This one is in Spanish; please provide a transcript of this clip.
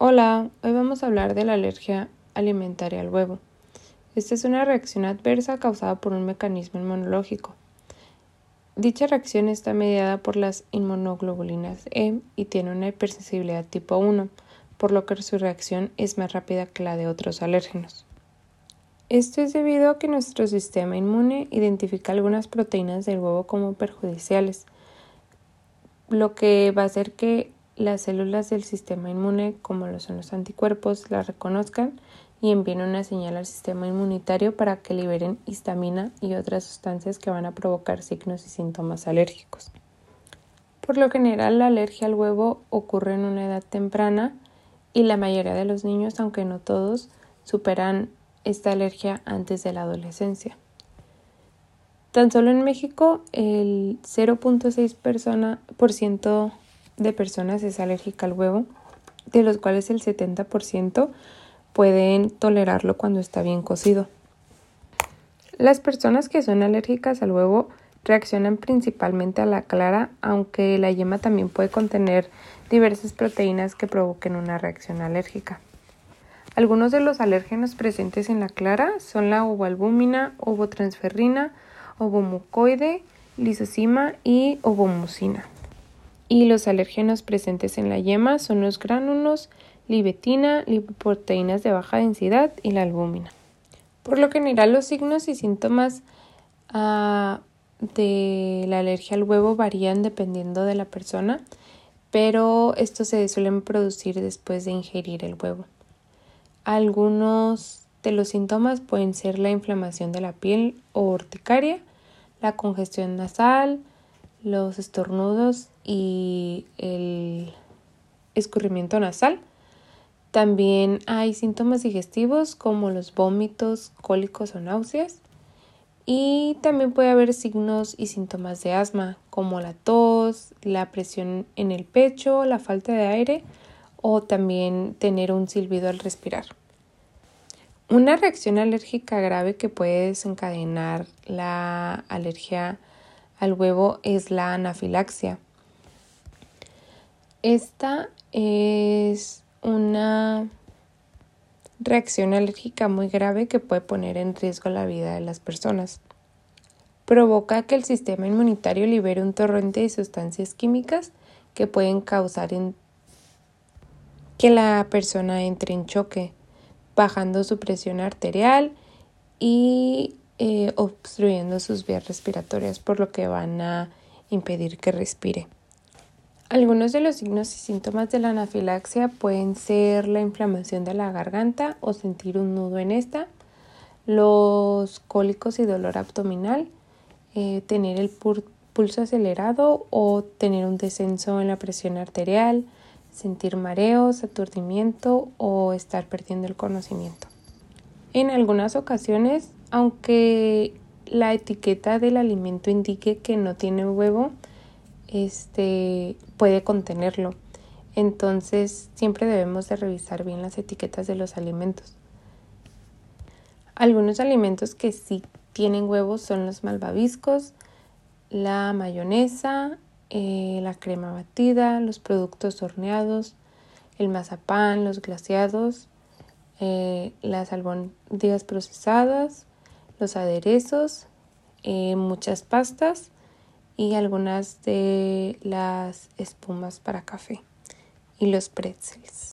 Hola, hoy vamos a hablar de la alergia alimentaria al huevo. Esta es una reacción adversa causada por un mecanismo inmunológico. Dicha reacción está mediada por las inmunoglobulinas E y tiene una hipersensibilidad tipo 1, por lo que su reacción es más rápida que la de otros alérgenos. Esto es debido a que nuestro sistema inmune identifica algunas proteínas del huevo como perjudiciales, lo que va a hacer que las células del sistema inmune, como lo son los anticuerpos, las reconozcan y envíen una señal al sistema inmunitario para que liberen histamina y otras sustancias que van a provocar signos y síntomas alérgicos. Por lo general, la alergia al huevo ocurre en una edad temprana y la mayoría de los niños, aunque no todos, superan esta alergia antes de la adolescencia. Tan solo en México, el 0.6% de personas es alérgica al huevo, de los cuales el 70% pueden tolerarlo cuando está bien cocido. Las personas que son alérgicas al huevo reaccionan principalmente a la clara, aunque la yema también puede contener diversas proteínas que provoquen una reacción alérgica. Algunos de los alérgenos presentes en la clara son la ovoalbúmina, ovotransferrina, ovomucoide, lisocima y ovomucina. Y los alérgenos presentes en la yema son los gránulos, libetina, lipoproteínas de baja densidad y la albúmina. Por lo general, los signos y síntomas ah, de la alergia al huevo varían dependiendo de la persona, pero estos se suelen producir después de ingerir el huevo. Algunos de los síntomas pueden ser la inflamación de la piel o urticaria, la congestión nasal, los estornudos y el escurrimiento nasal. También hay síntomas digestivos como los vómitos, cólicos o náuseas. Y también puede haber signos y síntomas de asma como la tos, la presión en el pecho, la falta de aire o también tener un silbido al respirar. Una reacción alérgica grave que puede desencadenar la alergia al huevo es la anafilaxia. Esta es una reacción alérgica muy grave que puede poner en riesgo la vida de las personas. Provoca que el sistema inmunitario libere un torrente de sustancias químicas que pueden causar que la persona entre en choque bajando su presión arterial y eh, obstruyendo sus vías respiratorias, por lo que van a impedir que respire. Algunos de los signos y síntomas de la anafilaxia pueden ser la inflamación de la garganta o sentir un nudo en esta, los cólicos y dolor abdominal, eh, tener el pulso acelerado o tener un descenso en la presión arterial, sentir mareos, aturdimiento o estar perdiendo el conocimiento. En algunas ocasiones, aunque la etiqueta del alimento indique que no tiene huevo, este puede contenerlo. Entonces, siempre debemos de revisar bien las etiquetas de los alimentos. Algunos alimentos que sí tienen huevos son los malvaviscos, la mayonesa, eh, la crema batida, los productos horneados, el mazapán, los glaseados, eh, las albóndigas procesadas, los aderezos, eh, muchas pastas y algunas de las espumas para café y los pretzels.